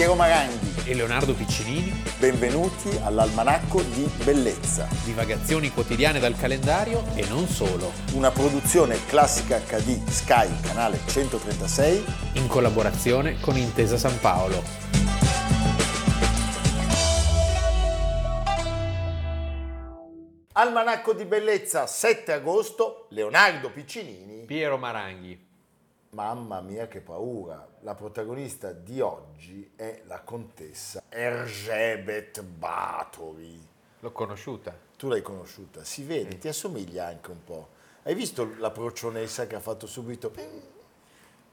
Piero Maranghi. e Leonardo Piccinini, Benvenuti all'Almanacco di Bellezza, divagazioni quotidiane dal calendario e non solo, una produzione classica HD Sky, canale 136. in collaborazione con Intesa San Paolo. Almanacco di Bellezza, 7 agosto, Leonardo Piccinini. Piero Maranghi. Mamma mia che paura, la protagonista di oggi è la contessa Erzsébet Báthory. L'ho conosciuta. Tu l'hai conosciuta, si vede, ti assomiglia anche un po'. Hai visto la procionessa che ha fatto subito?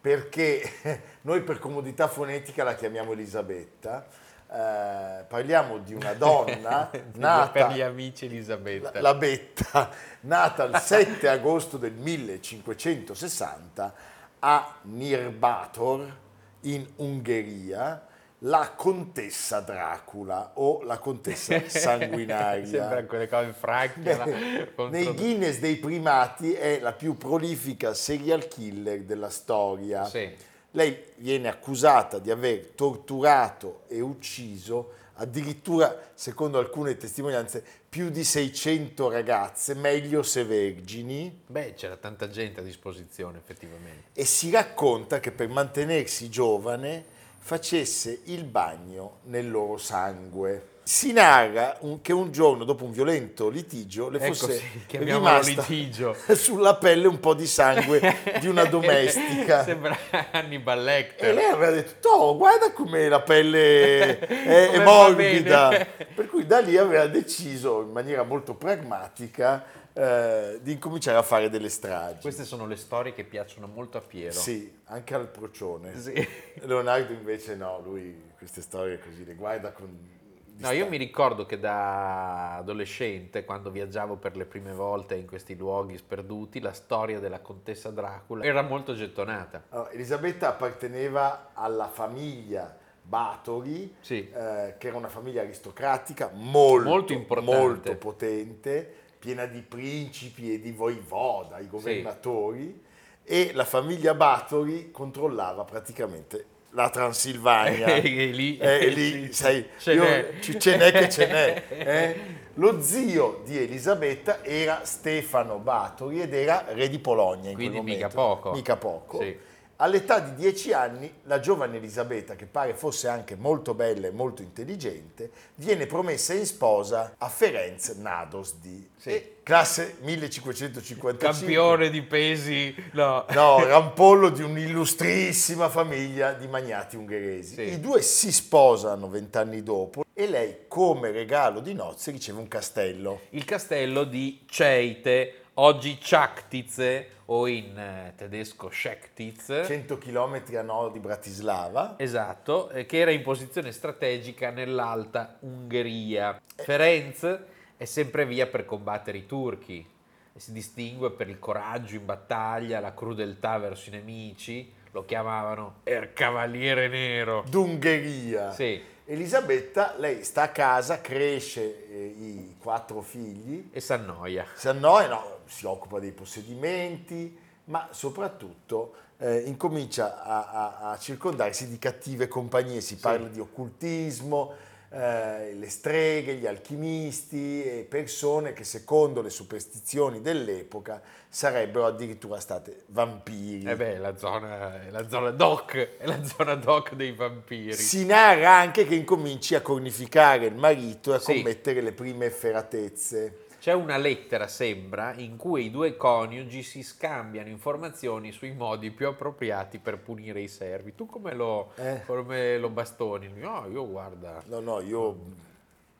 Perché noi per comodità fonetica la chiamiamo Elisabetta. Eh, parliamo di una donna nata per gli amici Elisabetta. la, la Betta, nata il 7 agosto del 1560 a Nirbator in Ungheria, la contessa Dracula o la contessa sanguinaria. Sembra quelle cose franche. Beh, nei Guinness dei primati è la più prolifica serial killer della storia. Sì. Lei viene accusata di aver torturato e ucciso addirittura, secondo alcune testimonianze, più di 600 ragazze, meglio se vergini, Beh, c'era tanta gente a disposizione effettivamente. e si racconta che per mantenersi giovane facesse il bagno nel loro sangue. Si narra un- che un giorno, dopo un violento litigio, le Ecco, fosse sì, chiamiamolo rimasta litigio. sulla pelle un po' di sangue di una domestica. Sembra Hannibal E Lecter. lei aveva detto, "Oh, guarda come la pelle è, è morbida. bene." Per cui da lì aveva deciso, in maniera molto pragmatica, eh, di incominciare a fare delle stragi. Queste sono le storie che piacciono molto a Piero. Sì, anche al procione. Sì. Leonardo invece no, lui queste storie così le guarda con... No, io mi ricordo che da adolescente, quando viaggiavo per le prime volte in questi luoghi sperduti, la storia della contessa Dracula era molto gettonata. Allora, Elisabetta apparteneva alla famiglia Báthory, Sì. eh, che era una famiglia aristocratica molto, Molto importante. molto potente, piena di principi e di voivoda, i governatori, e la famiglia Báthory controllava praticamente la Transilvania. E lì- Eh, lì, sai, ce io- n'è. ce n'è che ce n'è. eh. Lo zio di Elisabetta era Stefano Báthory ed era re di Polonia in Quindi quel momento. mica poco. Mica poco. Sì. All'età di 10 anni, la giovane Elisabetta, che pare fosse anche molto bella e molto intelligente, viene promessa in sposa a Ferenc Nadosdi, Sì. E classe 1555. Campione di pesi, no. No, rampollo di un'illustrissima famiglia di magnati ungheresi. Sì. I due si sposano vent'anni dopo e lei, come regalo di nozze, riceve un castello. Il castello di Ceite, oggi Ciactice o in eh, tedesco Schectiz. 100 km a nord di Bratislava. Esatto, eh, che era in posizione strategica nell'Alta Ungheria. Eh. Ferenc è sempre via per combattere i turchi si distingue per il coraggio in battaglia, la crudeltà verso i nemici. Lo chiamavano Er Cavaliere Nero. d'Ungheria. Sì, Elisabetta, lei sta a casa, cresce eh, i quattro figli, e s'annoia. si annoia, no, si occupa dei possedimenti, ma soprattutto eh, incomincia a, a- a circondarsi di cattive compagnie. Si parla di occultismo, eh, le streghe, gli alchimisti e persone che secondo le superstizioni dell'epoca sarebbero addirittura state vampiri. Eh beh, la zona, è la zona doc, è la zona doc dei vampiri. Si narra anche che incominci a cornificare il marito e a Sì. commettere le prime efferatezze. C'è una lettera, sembra, in cui i due coniugi si scambiano informazioni sui modi più appropriati per punire i servi. Tu come lo, Eh. come lo bastoni? No, io guarda, No, no, io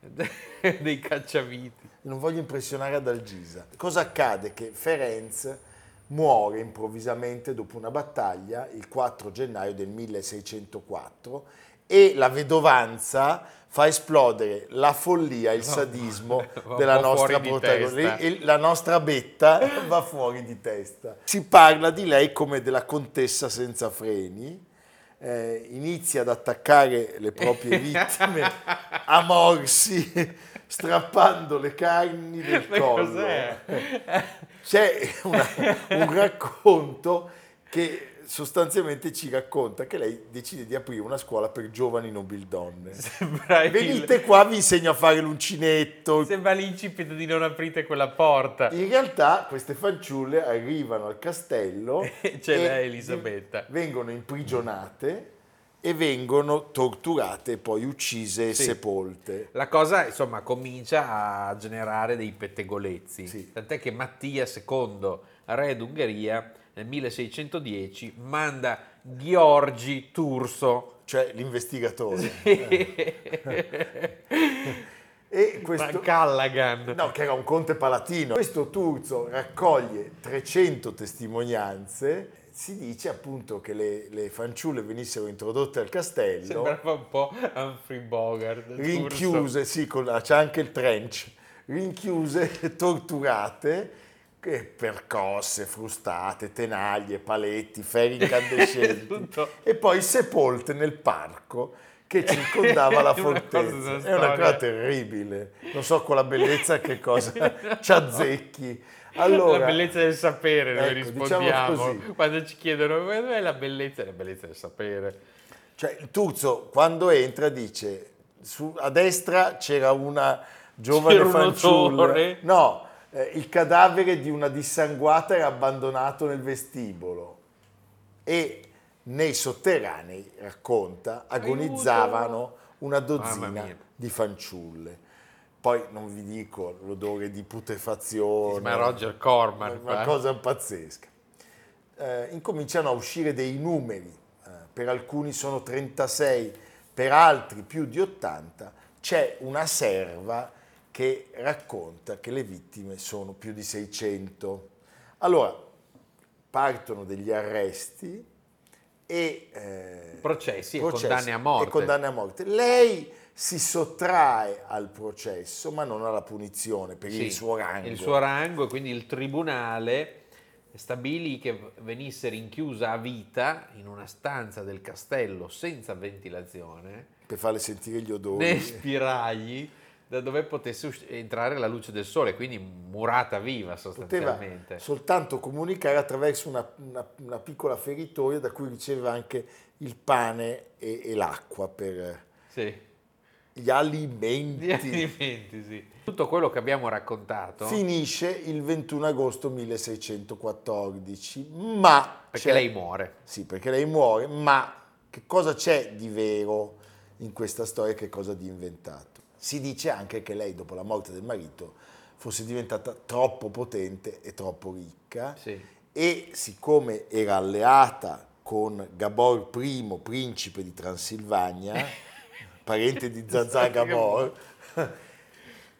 dei cacciaviti. non voglio impressionare ad Algisa. Cosa accade? Che Ferenc muore improvvisamente dopo una battaglia il 4 gennaio del 1604 e la vedovanza fa esplodere la follia il sadismo un della nostra protagonista. E la nostra Betta va fuori di testa. Si parla di lei come della contessa senza freni. eh, inizia ad attaccare le proprie vittime a morsi, strappando le carni del collo. C'è una- un racconto che sostanzialmente ci racconta che lei decide di aprire una scuola per giovani nobildonne. Sembra il- Venite qua, vi insegno a fare l'uncinetto. Sembra l'incipit di non aprite quella porta. In realtà queste fanciulle arrivano al castello c'è e lei, Elisabetta. vengono imprigionate e vengono torturate e poi uccise e Sì. sepolte. La cosa, insomma, comincia a generare dei pettegolezzi. Sì. Tant'è che Mattia II, re d'Ungheria, nel 1610 manda Gheorghi Turso. Cioè l'investigatore. e E questo... Callaghan. No, che era un conte palatino. Questo Turzo raccoglie 300 testimonianze. Si dice appunto che le, le fanciulle venissero introdotte al castello, Sembrava un po' Humphrey Bogart. Rinchiuse, sì, con- c'è anche il trench, rinchiuse, torturate, percosse, frustate, tenaglie, paletti, ferri incandescenti e poi sepolte nel parco che circondava la fortezza. È una cosa terribile. Non so con la bellezza che cosa ci azzecchi. Allora, la bellezza del sapere, noi ecco, diciamo rispondiamo. così. Quando ci chiedono dov'è la bellezza, la bellezza del sapere. Cioè, il Turzo quando entra dice su- a destra c'era una giovane C'era fanciulla. No, eh, il cadavere di una dissanguata era abbandonato nel vestibolo e nei sotterranei, racconta, agonizzavano una Mamma dozzina di fanciulle. Poi non vi dico l'odore di putefazione. Ma Roger Corman. Una qua. cosa pazzesca. Eh, incominciano a uscire dei numeri, eh, per alcuni sono 36, per altri più di 80. C'è una serva che racconta che le vittime sono più di 600. Allora, partono degli arresti e eh, Processi e processi condanne a morte. e condanne a morte. Lei si sottrae al processo, ma non alla punizione per Sì, il suo rango. Il suo rango e quindi il tribunale stabilì che venisse rinchiusa a vita in una stanza del castello senza ventilazione, per farle sentire gli odori. né spiragli, da dove potesse us- entrare la luce del sole, quindi murata viva Poteva sostanzialmente. soltanto comunicare attraverso una, una- una piccola feritoia da cui riceveva anche il pane e, e l'acqua per Sì. Gli Gli alimenti. alimenti, sì. Tutto quello che abbiamo raccontato, Finisce il 21 agosto 1614, ma... perché lei muore. Sì, perché lei muore, ma che cosa c'è di vero in questa storia che cosa di inventato? Si dice anche che lei, dopo la morte del marito, fosse diventata troppo potente e troppo ricca Sì. e siccome era alleata con Gabor I, principe di Transilvania, parente di Zazà Gabor,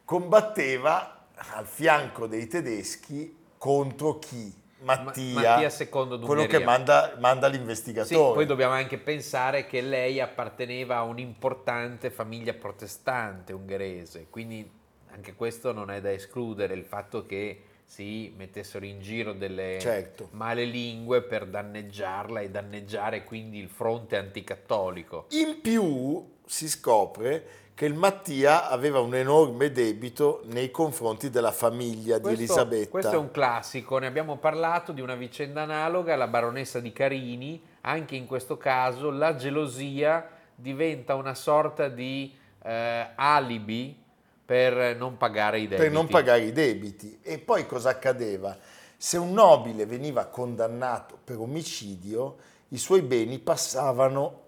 combatteva al fianco dei tedeschi contro chi? Mattia, Mattia quello che manda, manda Sì, l'investigatore. poi dobbiamo anche pensare che lei apparteneva a un'importante famiglia protestante ungherese, quindi anche questo non è da escludere, il fatto che si mettessero in giro delle Certo. male lingue per danneggiarla e danneggiare quindi il fronte anticattolico. In più si scopre che il Mattia aveva un enorme debito nei confronti della famiglia di Questo- Elisabetta. Questo è un classico, ne abbiamo parlato di una vicenda analoga, la baronessa di Carini, anche in questo caso la gelosia diventa una sorta di eh, alibi per non pagare i debiti. per non pagare i debiti. E poi cosa accadeva? Se un nobile veniva condannato per omicidio, i suoi beni passavano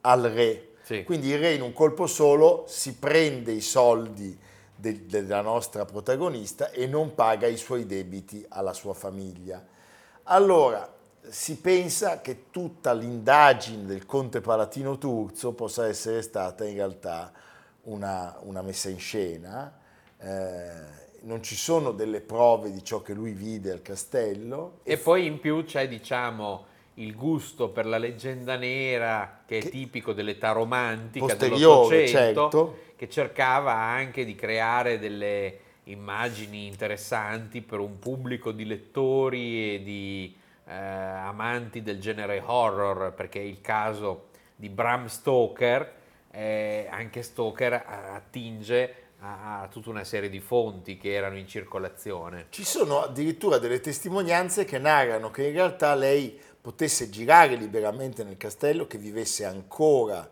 al re. Sì. Quindi il re in un colpo solo si prende i soldi de- della nostra protagonista e non paga i suoi debiti alla sua famiglia. Allora si pensa che tutta l'indagine del conte palatino Turzo possa essere stata in realtà una, una messa in scena. eh, non ci sono delle prove di ciò che lui vide al castello. E poi in più c'è, diciamo, il gusto per la leggenda nera che è Che- tipico dell'età romantica dell'Ottocento, certo. che cercava anche di creare delle immagini interessanti per un pubblico di lettori e di eh, amanti del genere horror, perché il caso di Bram Stoker, eh, anche Stoker attinge a, a tutta una serie di fonti che erano in circolazione. Ci sono addirittura delle testimonianze che narrano che in realtà lei potesse girare liberamente nel castello, che vivesse ancora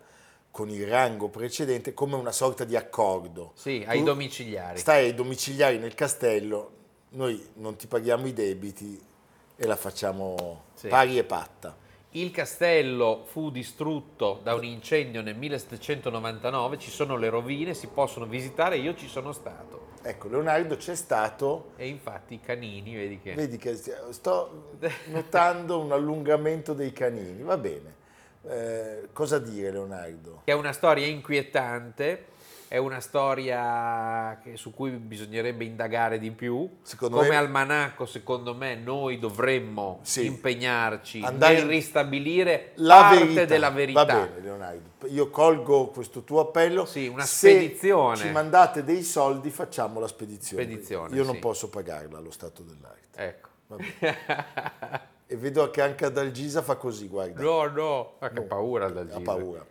con il rango precedente come una sorta di accordo. Sì, ai Tu domiciliari. Stai ai domiciliari nel castello, noi non ti paghiamo i debiti e la facciamo Sì. pari e patta. Il castello fu distrutto da un incendio nel 1799, ci sono le rovine, si possono visitare, io ci sono stato. Ecco, Leonardo c'è stato, E infatti i canini, vedi che... vedi che sto notando un allungamento dei canini, va bene. Eh, cosa dire Leonardo? È una storia inquietante, è una storia che- su cui bisognerebbe indagare di più. Secondo Come me- almanacco, secondo me, noi dovremmo Sì. impegnarci Andare nel ristabilire La parte verità. della verità. Va bene Leonardo, io colgo questo tuo appello. Sì, una Se spedizione. ci mandate dei soldi facciamo la spedizione. Spedizione, Io non sì. posso pagarla allo stato dell'arte. Ecco. E vedo che anche ad Algisa fa così, guarda. No, no, ma che No, paura dal Ha paura.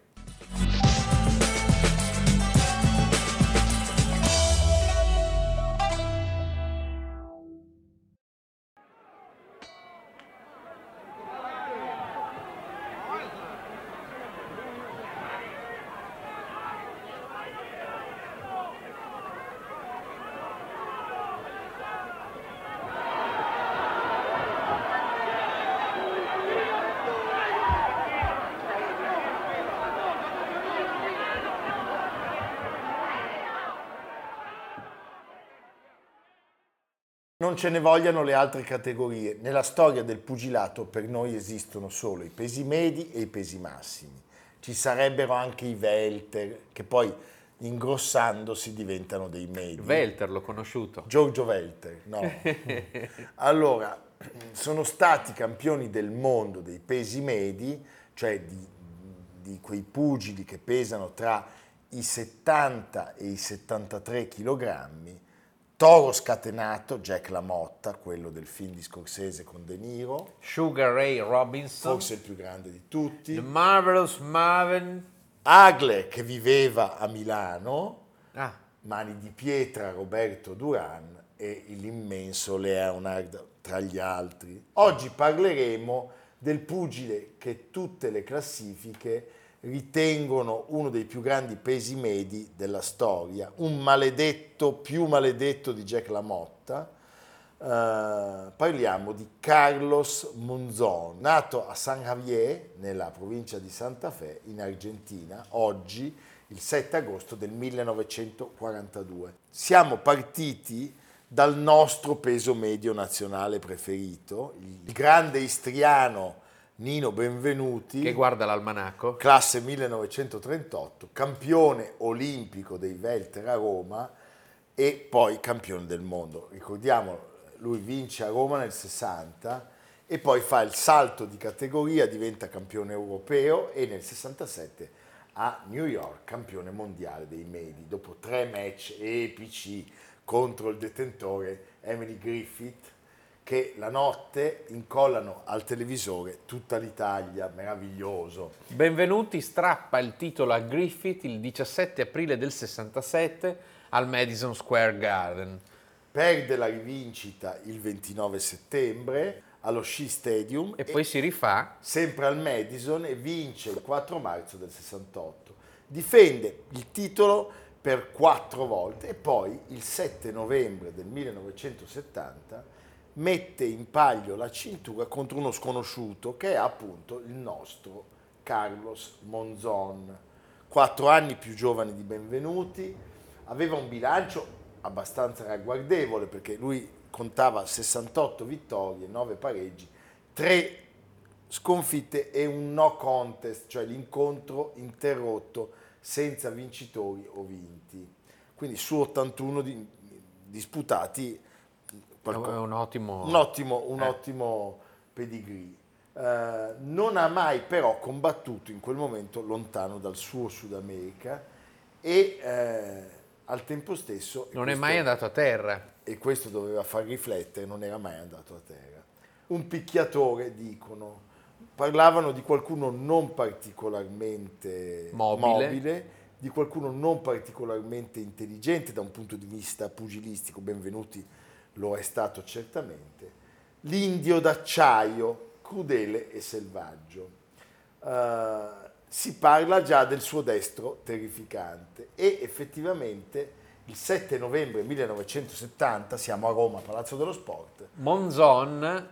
Non ce ne vogliano le altre categorie. Nella storia del pugilato per noi esistono solo i pesi medi e i pesi massimi. Ci sarebbero anche i welter, che poi ingrossandosi diventano dei medi. Welter l'ho conosciuto. Giorgio Welter, no. allora, sono stati campioni del mondo dei pesi medi, cioè di, di quei pugili che pesano tra i 70 e i 73 kg. Toro scatenato, Jack LaMotta, quello del film di Scorsese con De Niro, Sugar Ray Robinson. forse il più grande di tutti. The Marvelous Marvin. Agle che viveva a Milano, Ah, Mani di pietra Roberto Duran e l'immenso Leonard tra gli altri. Oggi parleremo del pugile che tutte le classifiche ritengono uno dei più grandi pesi medi della storia, un maledetto più maledetto di Jack LaMotta. Eh, parliamo di Carlos Monzon, nato a San Javier, nella provincia di Santa Fe, in Argentina, oggi il 7 agosto del 1942. Siamo partiti dal nostro peso medio nazionale preferito, il grande istriano Nino Benvenuti, che guarda l'almanacco. classe 1938, campione olimpico dei Welter a Roma e poi campione del mondo. Ricordiamo, lui vince a Roma nel 60 e poi fa il salto di categoria, diventa campione europeo e nel 67 a New York campione mondiale dei medi, dopo tre match epici contro il detentore Emily Griffith che la notte incollano al televisore tutta l'Italia, meraviglioso. Benvenuti strappa il titolo a Griffith il 17 aprile del 67 al Madison Square Garden. Perde la rivincita il 29 settembre allo Shea Stadium E poi si rifà. sempre al Madison e vince il 4 marzo del 68. Difende il titolo per quattro volte e poi il 7 novembre del 1970 mette in palio la cintura contro uno sconosciuto che è appunto il nostro Carlos Monzon, quattro anni più giovane di Benvenuti, aveva un bilancio abbastanza ragguardevole perché lui contava 68 vittorie, 9 pareggi, 3 sconfitte e un no contest, cioè l'incontro interrotto senza vincitori o vinti. Quindi su 81 di- disputati È un ottimo. un ottimo, un Eh. ottimo pedigree. Eh, non ha mai però combattuto in quel momento lontano dal suo Sud America e eh, al tempo stesso... Non è questo- mai andato a terra. e questo doveva far riflettere, non era mai andato a terra. Un picchiatore, dicono, parlavano di qualcuno non particolarmente Mobile. di qualcuno non particolarmente intelligente da un punto di vista pugilistico, benvenuti lo è stato certamente. L'indio d'acciaio, crudele e selvaggio. Uh, si parla già del suo destro terrificante e effettivamente il 7 novembre 1970 siamo a Roma, Palazzo dello Sport. Monzon,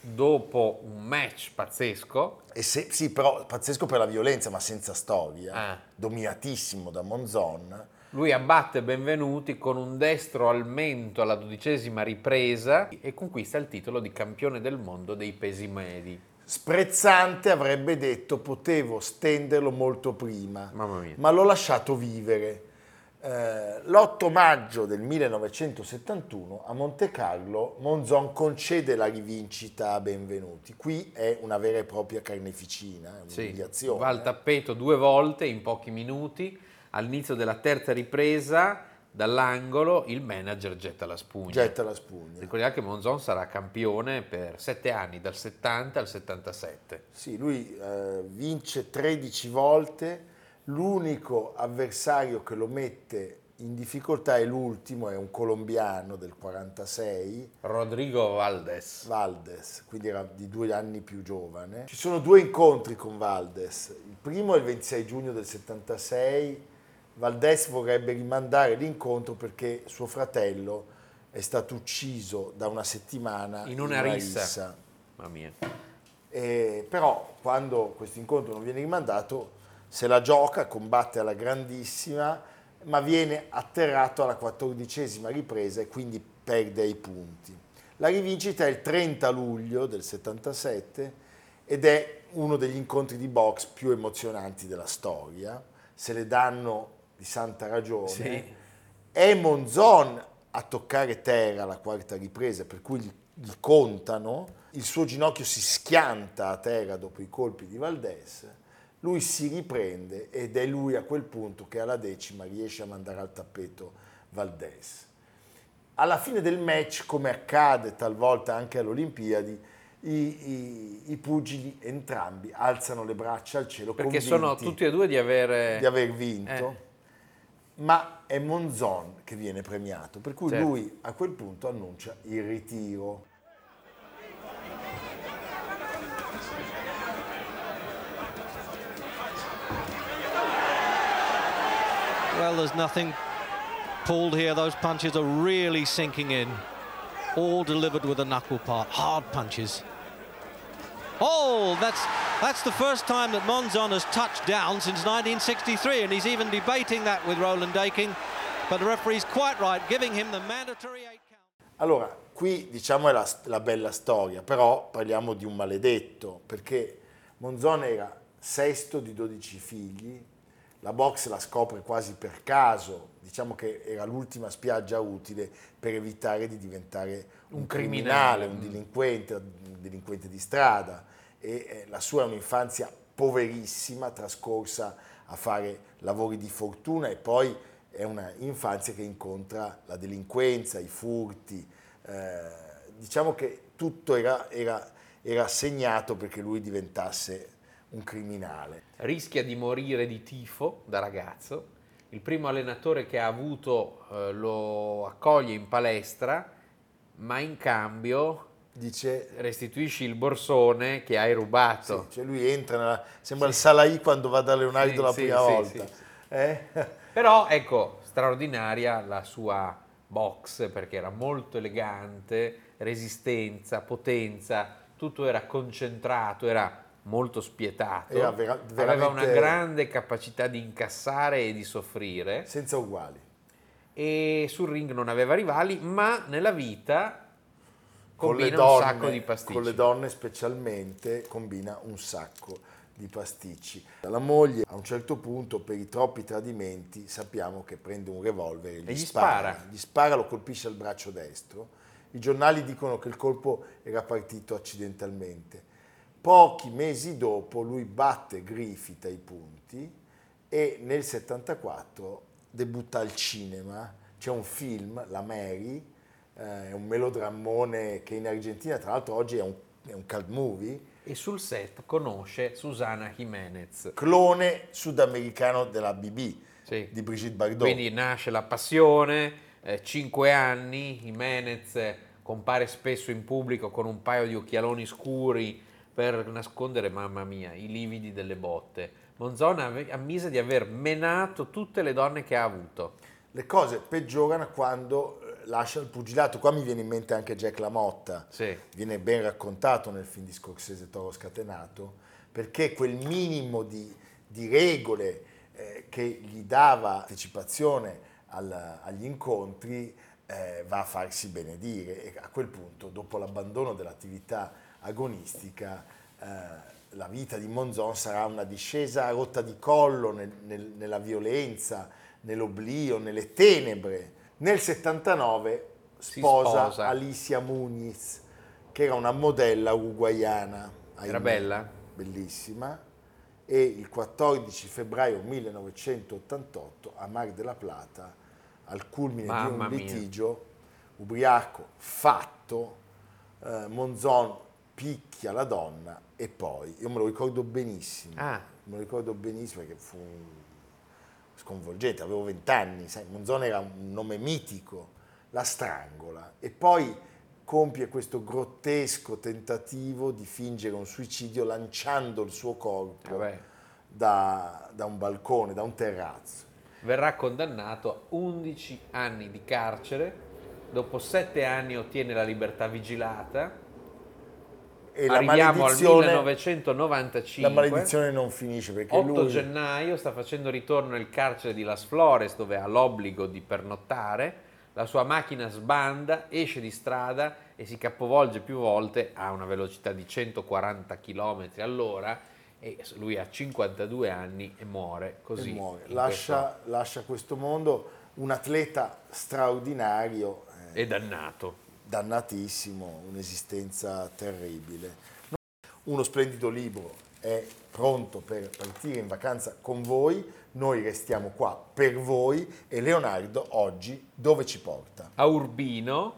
dopo un match pazzesco. E se, sì, però pazzesco per la violenza, ma senza storia, ah. dominatissimo da Monzon. Lui abbatte Benvenuti con un destro al mento alla dodicesima ripresa e conquista il titolo di campione del mondo dei pesi medi. Sprezzante avrebbe detto potevo stenderlo molto prima, ma l'ho lasciato vivere. Eh, l'8 maggio del 1971 a Monte Carlo Monzon concede la rivincita a Benvenuti. Qui è una vera e propria carneficina, un'umiliazione. Sì, va al tappeto due volte in pochi minuti. All'inizio della terza ripresa dall'angolo il manager getta la spugna. Getta la spugna. Ricordiamo che Monzon sarà campione per sette anni, dal 70 al 77. Sì, lui eh, vince 13 volte, l'unico avversario che lo mette in difficoltà è l'ultimo, è un colombiano del 46. Rodrigo Valdes. Valdes, quindi era di due anni più giovane. Ci sono due incontri con Valdes. Il primo è il 26 giugno del 76 Valdés vorrebbe rimandare l'incontro perché suo fratello è stato ucciso da una settimana in una, in una rissa. rissa. Mamma mia. E, però quando questo incontro non viene rimandato se la gioca, combatte alla grandissima, ma viene atterrato alla quattordicesima ripresa e quindi perde i punti. La rivincita è il 30 luglio del 77 ed è uno degli incontri di box più emozionanti della storia. Se le danno di santa ragione, sì. è Monzon a toccare terra alla quarta ripresa, per cui gli, gli, contano, il suo ginocchio si schianta a terra dopo i colpi di Valdés, lui si riprende ed è lui a quel punto che alla decima riesce a mandare al tappeto Valdés. Alla fine del match, come accade talvolta anche alle Olimpiadi, i, i, i, pugili entrambi alzano le braccia al cielo perché sono tutti e due di aver, di aver vinto. Eh ma è Monzon che viene premiato, per cui certo. lui a quel punto annuncia il ritiro. Well, there's nothing pulled here. Those punches are really sinking in. All delivered with a knuckle part. Hard punches. Oh, that's that's the first time that Monzon has touched down since 1963, and he's even debating that with Roland Daking. But the referee's quite right, giving him the mandatory eight count. Allora, qui diciamo è la, la bella storia, però parliamo di un maledetto, perché Monzon era sesto di 12 figli, la box la scopre quasi per caso, diciamo che era l'ultima spiaggia utile per evitare di diventare un, un criminale, criminale, un delinquente, un delinquente di strada e eh, la sua è un'infanzia poverissima, trascorsa a fare lavori di fortuna e poi è una infanzia che incontra la delinquenza, i furti. Eh, diciamo che tutto era, era, era segnato perché lui diventasse un criminale. Rischia di morire di tifo da ragazzo. Il primo allenatore che ha avuto eh, lo accoglie in palestra, ma in cambio dice restituisci il borsone che hai rubato. Sì, cioè lui entra, nella, sembra sì. il Salai quando va da Leonardo sì, la prima volta. Eh? Però ecco, straordinaria la sua box perché era molto elegante, resistenza, potenza, tutto era concentrato, era molto spietato, era vera, aveva una grande capacità di incassare e di soffrire. Senza uguali. E sul ring non aveva rivali, ma nella vita combina donne, un sacco di pasticci. Con le donne specialmente combina un sacco di pasticci. La moglie a un certo punto per i troppi tradimenti sappiamo che prende un revolver e gli, e gli spara. spara. Gli spara, lo colpisce al braccio destro. I giornali dicono che il colpo era partito accidentalmente. Pochi mesi dopo lui batte Griffith ai punti e nel 74 debutta al cinema. C'è un film, La Mary, è un melodrammone che in Argentina tra l'altro oggi è un, è un cult movie. E sul set conosce Susana Jiménez. Clone sudamericano della BB sì. di Brigitte Bardot. Quindi nasce la passione, eh, cinque anni, Jiménez compare spesso in pubblico con un paio di occhialoni scuri, per nascondere, mamma mia, i lividi delle botte. Monzon ave- ammise di aver menato tutte le donne che ha avuto. Le cose peggiorano quando lascia il pugilato. Qua mi viene in mente anche Jack LaMotta. Sì. Viene ben raccontato nel film di Scorsese Toro Scatenato, perché quel minimo di, di regole eh, che gli dava partecipazione al- agli incontri eh, va a farsi benedire e a quel punto, dopo l'abbandono dell'attività agonistica, eh, la vita di Monzon sarà una discesa a rotta di collo nel- nel- nella violenza, nell'oblio, nelle tenebre. Nel 79 Si sposa, sposa. Alicia Muniz, che era una modella uruguayana. Era bella? Bellissima. E il 14 febbraio 1988 a Mar della Plata, al culmine Mamma di un mia. litigio, ubriaco, fatto, eh, Monzon picchia la donna e poi, io me lo ricordo benissimo, Ah. me lo ricordo benissimo perché fu sconvolgente, avevo vent'anni, sai, Monzon era un nome mitico, la strangola e poi compie questo grottesco tentativo di fingere un suicidio lanciando il suo corpo da, da un balcone, da un terrazzo. Verrà condannato a 11 anni di carcere, dopo 7 anni ottiene la libertà vigilata, E la arriviamo al maledizione, 1995. la maledizione non finisce perché 8 lui... gennaio sta facendo ritorno nel carcere di Las Flores dove ha l'obbligo di pernottare, la sua macchina sbanda, esce di strada e si capovolge più volte a una velocità di 140 km all'ora e lui ha 52 anni e muore così. e muore. Lascia, lascia questo mondo un atleta straordinario, questo- eh, È dannato. Dannatissimo, un'esistenza terribile. Uno splendido libro è pronto per partire in vacanza con voi, noi restiamo qua per voi e Leonardo oggi dove ci porta? a Urbino,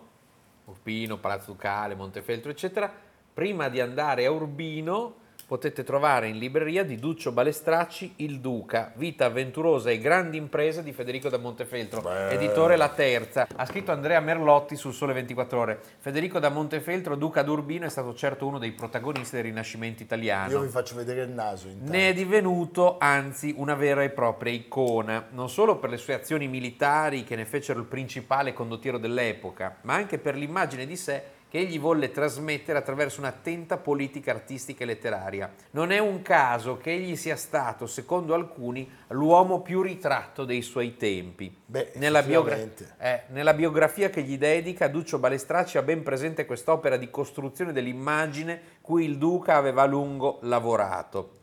Urbino, Palazzo Ducale, Montefeltro, eccetera. Prima di andare a Urbino potete trovare in libreria di Duccio Balestracci Il Duca, vita avventurosa e grandi imprese di Federico da Montefeltro, Beh. editore La Terza. Ha scritto Andrea Merlotti sul Sole 24 Ore. Federico da Montefeltro, Duca d'Urbino, è stato certo uno dei protagonisti del Rinascimento italiano. Io vi faccio vedere il naso intanto. Ne è divenuto anzi una vera e propria icona, non solo per le sue azioni militari che ne fecero il principale condottiero dell'epoca, ma anche per l'immagine di sé che egli volle trasmettere attraverso un'attenta politica artistica e letteraria. Non è un caso che egli sia stato, secondo alcuni, l'uomo più ritratto dei suoi tempi. Beh, Nella, biogra- eh, nella biografia che gli dedica, Duccio Balestracci ha ben presente quest'opera di costruzione dell'immagine cui il duca aveva a lungo lavorato.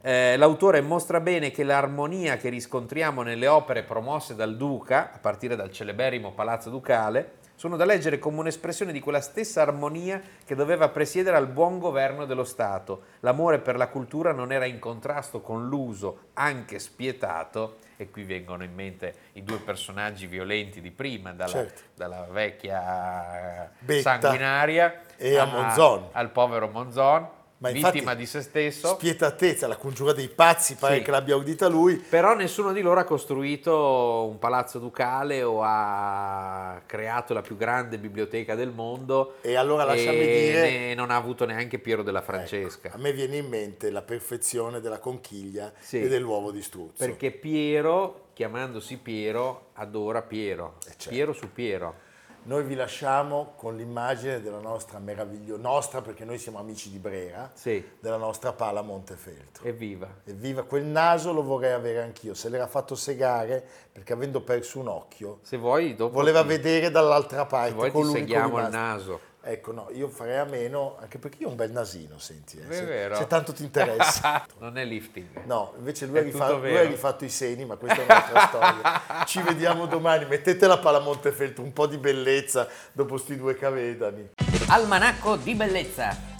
Eh, l'autore mostra bene che l'armonia che riscontriamo nelle opere promosse dal duca, a partire dal celeberrimo Palazzo Ducale, sono da leggere come un'espressione di quella stessa armonia che doveva presiedere al buon governo dello Stato. L'amore per la cultura non era in contrasto con l'uso, anche spietato, e qui vengono in mente i due personaggi violenti di prima, dalla, Certo. dalla vecchia Betta sanguinaria e a Monzon. al povero Monzon, Ma infatti, vittima di se stesso. Spietatezza, la congiura dei pazzi, pare Sì. che l'abbia udita lui. Però nessuno di loro ha costruito un palazzo ducale o ha creato la più grande biblioteca del mondo. E allora lasciami e dire- ne- non ha avuto neanche Piero della Ecco, Francesca. a me viene in mente la perfezione della conchiglia Sì. e dell'uovo di struzzo. Perché Piero, chiamandosi Piero, adora Piero. Eh, certo. Piero su Piero. Noi vi lasciamo con l'immagine della nostra meravigliosa, nostra perché noi siamo amici di Brera, Sì, della nostra pala Montefeltro. evviva. Evviva, quel naso lo vorrei avere anch'io, se l'era fatto segare perché avendo perso un occhio Se vuoi, dopo voleva ti, vedere dall'altra parte. se vuoi ti seghiamo il naso. Ecco, no, io farei a meno, anche perché io ho un bel nasino, senti, eh, È se, vero. se tanto ti interessa. non è lifting. No, invece lui ha, È rifa- tutto lui ha rifatto i seni, ma questa è un'altra storia. Ci vediamo domani, mettete la palla Montefeltro, un po' di bellezza dopo sti due cavedani. Almanacco di bellezza